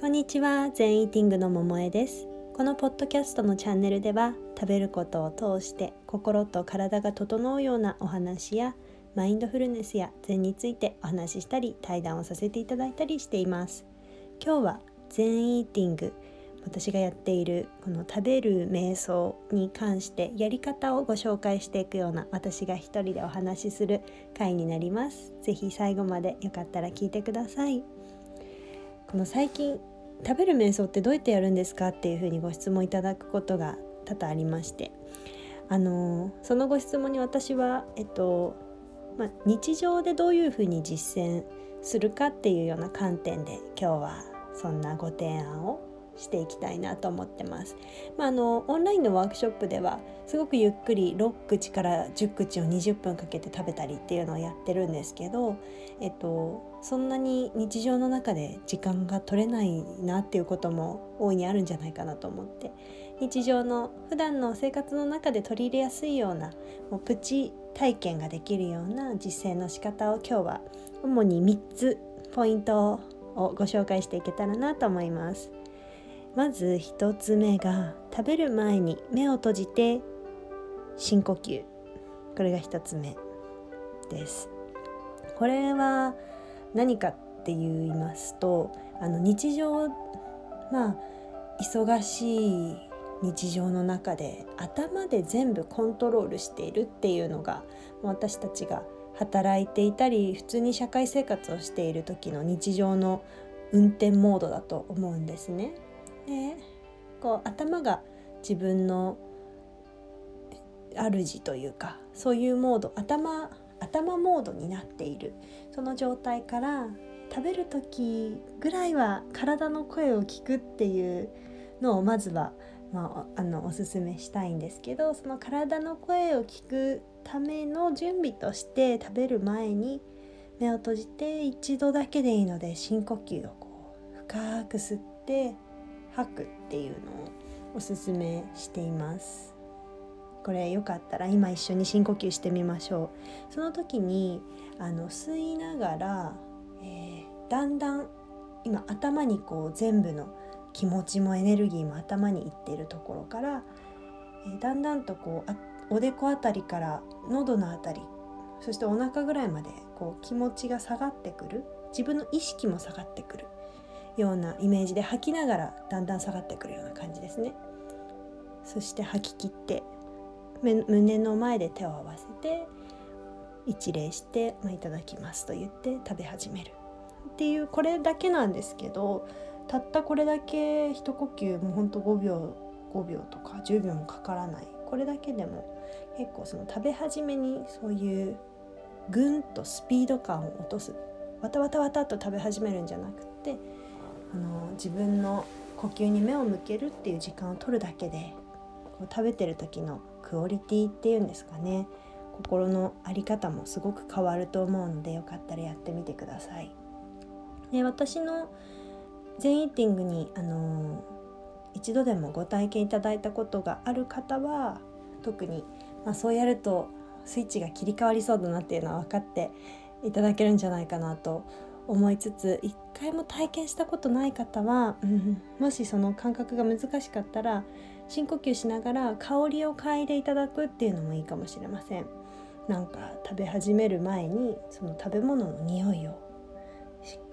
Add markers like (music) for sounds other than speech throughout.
こんにちは、全イーティングの桃江です。このポッドキャストのチャンネルでは、食べることを通して心と体が整うようなお話やマインドフルネスや禅についてお話ししたり対談をさせていただいたりしています。今日は全イーティング私がやっているこの食べる瞑想に関してやり方をご紹介していくような私が一人でお話しする回になります。ぜひ最後までよかったら聞いてください。この最近食べる瞑想ってどうやってやるんですかっていうふうにご質問いただくことが多々ありまして。あのそのご質問に私はえっとまあ、日常でどういうふうに実践するかっていうような観点で今日はそんなご提案をしていきたいなと思ってます。まあ、あのオンラインのワークショップではすごくゆっくり6口から10口を20分かけて食べたりっていうのをやってるんですけど、えっと、そんなに日常の中で時間が取れないなっていうことも大いにあるんじゃないかなと思って日常の普段の生活の中で取り入れやすいようなもうプチ体験ができるような実践の仕方を今日は主に3つポイントをご紹介していけたらなと思います。まず1つ目が食べる前に目を閉じて深呼吸これが1つ目ですこれは何かって言いますとあの日常まあ忙しい日常の中で頭で全部コントロールしているっていうのが私たちが働いていたり普通に社会生活をしている時の日常の運転モードだと思うんですね。でこう頭が自分の主というかそういうモード頭頭モードになっている。その状態から食べる時ぐらいは体の声を聞くっていうのをまずは、まあ、あのおすすめしたいんですけどその体の声を聞くための準備として食べる前に目を閉じて一度だけでいいので深呼吸をこう深く吸って吐くっていうのをおすすめしています。これよかったら今一緒に深呼吸してみましょう。その時にあの吸いながら、えー、だんだん今頭にこう全部の気持ちもエネルギーも頭にいってるところから、えー、だんだんとこうおでこあたりから喉のあたりそしてお腹ぐらいまでこう気持ちが下がってくる。自分の意識も下がってくる。ようなイメージで吐きながらだんだん下がってくるような感じですね。そして吐き切って胸の前で手を合わせて一礼して「まあ、いただきます」と言って食べ始める。っていうこれだけなんですけどたったこれだけ一呼吸もうほんと5秒5秒とか10秒もかからない。これだけでも結構その食べ始めにそういうぐんとスピード感を落とす。わたわたわたと食べ始めるんじゃなくってあの自分の呼吸に目を向けるっていう時間を取るだけでこう食べてる時のクオリティっていうんですかね心の在り方もすごく変わると思うのでよかったらやってみてください。で私の全イーティングにあの一度でもご体験いただいたことがある方は特に、まあ、そうやるとスイッチが切り替わりそうだなっていうのは分かっていただけるんじゃないかなと思いつつ一回も体験したことない方は、うん、もしその感覚が難しかったら深呼吸しながら香りを嗅いでいただくっていうのもいいかもしれません。なんか食べ始める前にその食べ物の匂いを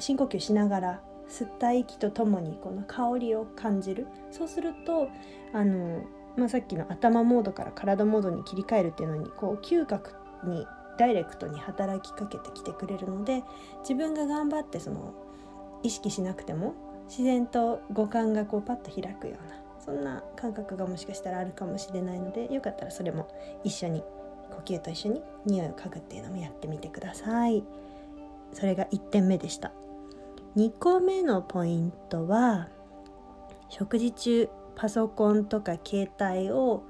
深呼吸しながら吸った息とともにこの香りを感じる。そうするとあの、まあ、さっきの頭モードから体モードに切り替えるっていうのにこう嗅覚にダイレクトに働きかけてきてくれるので自分が頑張ってその意識しなくても自然と五感がこうパッと開くようなそんな感覚がもしかしたらあるかもしれないのでよかったらそれも一緒に呼吸と一緒に匂いを嗅ぐっていうのもやってみてください。それが1点目でした。2個目のポイントは食事中パソコンとか携帯を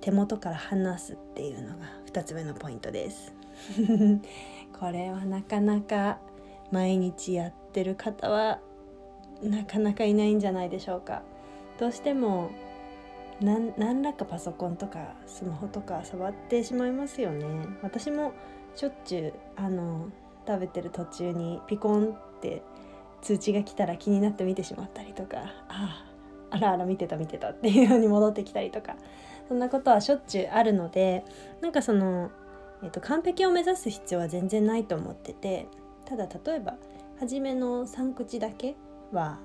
手元から離すっていうのが2つ目のポイントです。(laughs) これはなかなか毎日やってる方はなかなかいないんじゃないでしょうか。どうしても何らかパソコンとかスマホとか触ってしまいますよね。私もしょっちゅうあの食べてる途中にピコンって通知が来たら気になって見てしまったりとかあああらあら見てた見てたっていうように戻ってきたりとかそんなことはしょっちゅうあるのでなんかその、えーと、完璧を目指す必要は全然ないと思っててただ例えば初めの3口だけは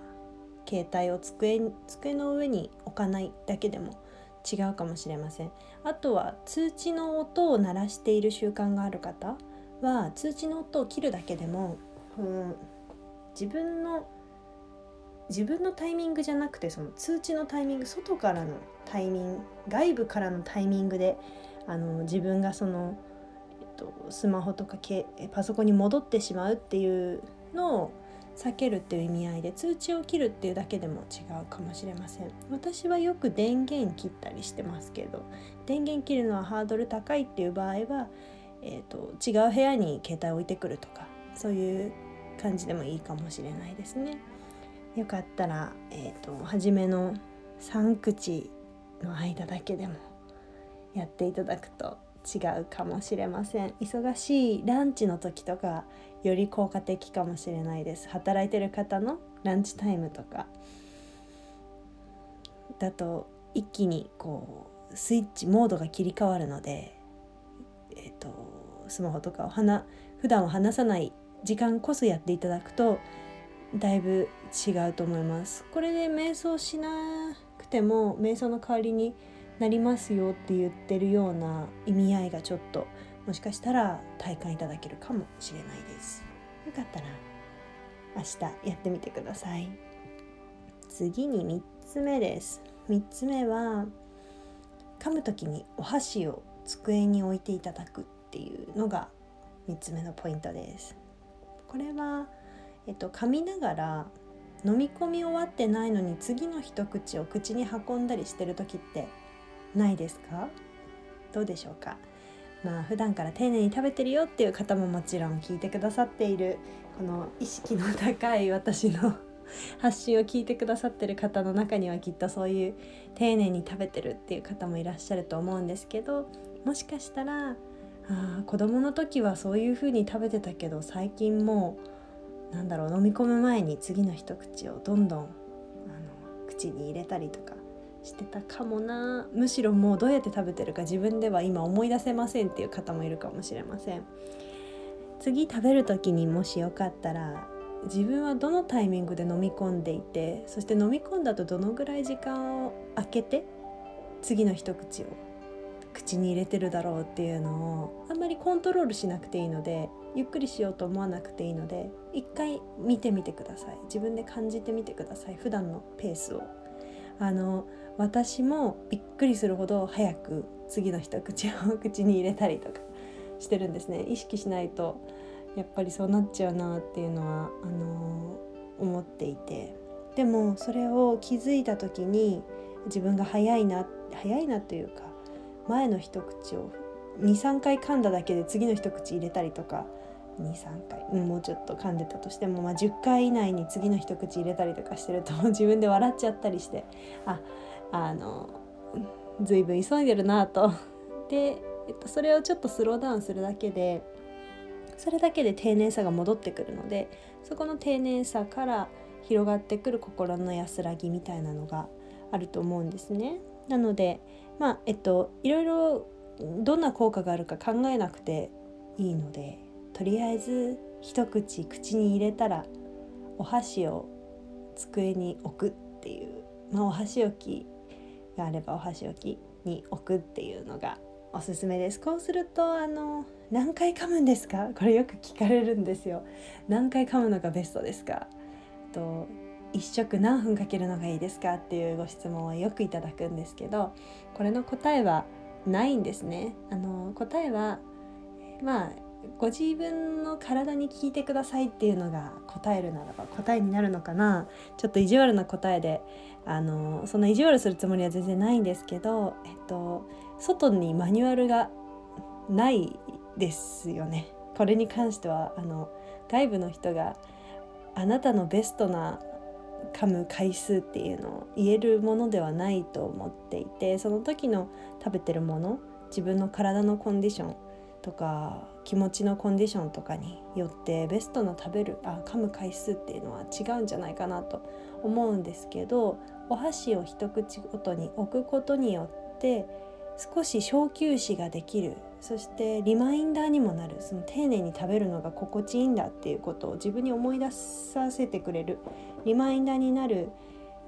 携帯を机机の上に置かないだけでも違うかもしれません。あとは通知の音を鳴らしている習慣がある方は通知の音を切るだけでも、うん、自分の自分のタイミングじゃなくてその通知のタイミング外からのタイミング外部からのタイミングであの自分がその、えっと、スマホとかけパソコンに戻ってしまうっていうのを避けるっていう意味合いで通知を切るっていうだけでも違うかもしれません。私はよく電源切ったりしてますけど電源切るのはハードル高いっていう場合は、えーと、違う部屋に携帯置いてくるとかそういう感じでもいいかもしれないですね。よかったら、えーと、初めの3口の間だけでもやっていただくと違うかもしれません。忙しいランチの時とかより効果的かもしれないです。働いてる方のランチタイムとか。だと一気にこうスイッチモードが切り替わるので、えーと、スマホとかをな普段は話さない時間こそやっていただくとだいぶ違うと思います。これで瞑想しなくても瞑想の代わりになりますよって言ってるような意味合いがちょっともしかしたら体感いただけるかもしれないです。よかったら明日やってみてください。次に3つ目です。3つ目は噛む時にお箸を机に置いていただくっていうのが3つ目のポイントです。これは、えっと、噛みながら飲み込み終わってないのに次の一口を口に運んだりしてる時ってないですか？どうでしょうか？まあ普段から丁寧に食べてるよっていう方ももちろん聞いてくださっているこの意識の高い私の発信を聞いてくださってる方の中にはきっとそういう丁寧に食べてるっていう方もいらっしゃると思うんですけどもしかしたらあ子供の時はそういう風に食べてたけど最近もうなんだろう飲み込む前に次の一口をどんどんあの口に入れたりとかしてたかもな。むしろもうどうやって食べてるか自分では今思い出せませんっていう方もいるかもしれません。次食べる時にもしよかったら自分はどのタイミングで飲み込んでいてそして飲み込んだとどのぐらい時間を空けて次の一口を口に入れてるだろうっていうのをあんまりコントロールしなくていいのでゆっくりしようと思わなくていいので一回見てみてください。自分で感じてみてください。普段のペースを。あの私もびっくりするほど早く次の一口を口に入れたりとか (laughs) してるんですね。意識しないとやっぱりそうなっちゃうなっていうのはあの思っていて。でもそれを気づいた時に自分が早いな早いなというか前の一口を23回噛んだだけで次の一口入れたりとか23回、もうちょっと噛んでたとしても、まあ、10回以内に次の一口入れたりとかしてると (laughs) 自分で笑っちゃったりしてああの随分急いでるなと。で、えっと、それをちょっとスローダウンするだけでそれだけで丁寧さが戻ってくるのでそこの丁寧さから広がってくる心の安らぎみたいなのがあると思うんですね。なのでまあえっといろいろどんな効果があるか考えなくていいのでとりあえず一口口に入れたらお箸を机に置くっていう、まあ、お箸置きがあればお箸置きに置くっていうのがおすすめです。こうするとあの何回噛むんですか？これよく聞かれるんですよ。何回噛むのがベストですか？と一食何分かけるのがいいですか？っていうご質問はよくいただくんですけどこれの答えはないんですね。あの答えはまあご自分の体に聞いてくださいっていうのが答えるならば答えになるのかなちょっと意地悪な答えであのそんな意地悪するつもりは全然ないんですけど、えっと、外にマニュアルがないですよね。これに関してはあの外部の人があなたのベストな噛む回数っていうのを言えるものではないと思っていてその時の食べてるもの自分の体のコンディションとか気持ちのコンディションとかによってベストの食べるあ噛む回数っていうのは違うんじゃないかなと思うんですけどお箸を一口ごとに置くことによって少し小休止ができるそしてリマインダーにもなるその丁寧に食べるのが心地いいんだっていうことを自分に思い出させてくれるリマインダーになる、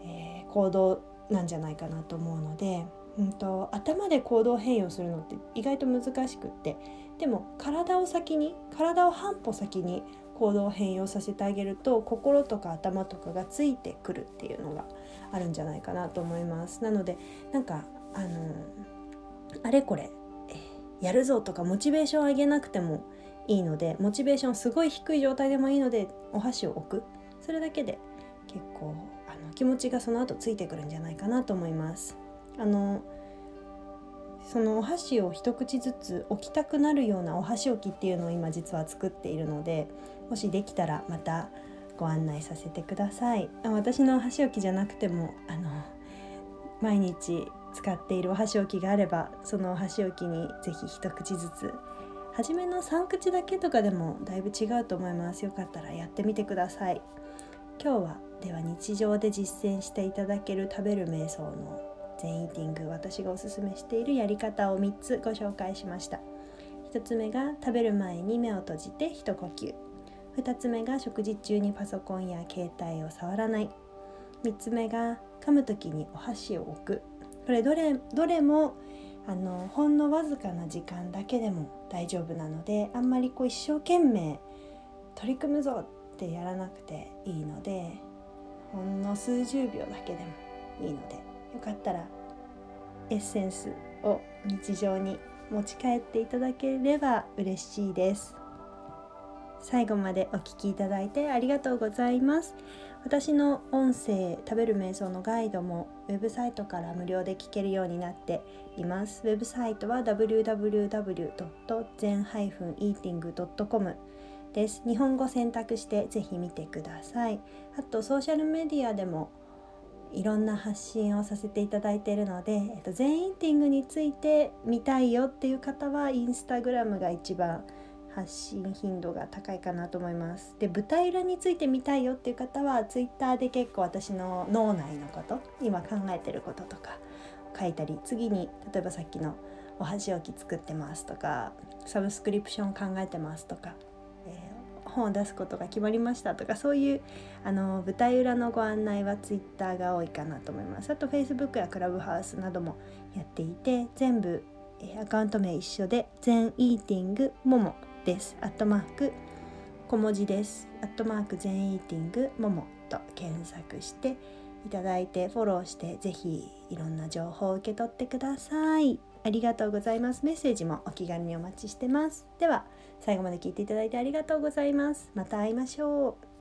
えー、行動なんじゃないかなと思うので、うんと、頭で行動変容するのって意外と難しくってでも体を先に体を半歩先に行動を変容させてあげると心とか頭とかがついてくるっていうのがあるんじゃないかなと思います。なのでなんかあのあれこれ、やるぞとかモチベーションを上げなくてもいいのでモチベーションすごい低い状態でもいいのでお箸を置く。それだけで結構あの気持ちがその後ついてくるんじゃないかなと思います。あのそのお箸を一口ずつ置きたくなるようなお箸置きっていうのを今実は作っているのでもしできたらまたご案内させてください。私のお箸置きじゃなくてもあの毎日使っているお箸置きがあればそのお箸置きに是非一口ずつ。初めの3口だけとかでもだいぶ違うと思います。よかったらやってみてください。今日はでは日常で実践していただける食べる瞑想の全イーティング私がおすすめしているやり方を3つご紹介しました。1つ目が食べる前に目を閉じて一呼吸。2つ目が食事中にパソコンや携帯を触らない。3つ目が噛む時にお箸を置く。これどれどれもあのほんのわずかな時間だけでも大丈夫なのであんまりこう一生懸命取り組むぞってやらなくていいのでほんの数十秒だけでもいいので。よかったらエッセンスを日常に持ち帰っていただければ嬉しいです。最後までお聴きいただいてありがとうございます。私の音声食べる瞑想のガイドもウェブサイトから無料で聞けるようになっています。ウェブサイトは www.zen-eating.com です。日本語選択してぜひ見てください。あとソーシャルメディアでもいろんな発信をさせていただいているので、えっと、全イーティングについて見たいよっていう方はインスタグラムが一番発信頻度が高いかなと思います。で舞台裏について見たいよっていう方は Twitter で結構私の脳内のこと今考えてることとか書いたり次に例えばさっきのお箸置き作ってますとかサブスクリプション考えてますとか、本を出すことが決まりましたとかそういうあの舞台裏のご案内は Twitter が多いかなと思いますあと Facebook やクラブハウスなどもやっていて全部アカウント名一緒で全イーティングももです。アットマーク小文字です。アットマーク全イーティングももと検索していただいてフォローしてぜひいろんな情報を受け取ってください。ありがとうございます。メッセージもお気軽にお待ちしてます。では最後まで聞いていただいてありがとうございます。また会いましょう。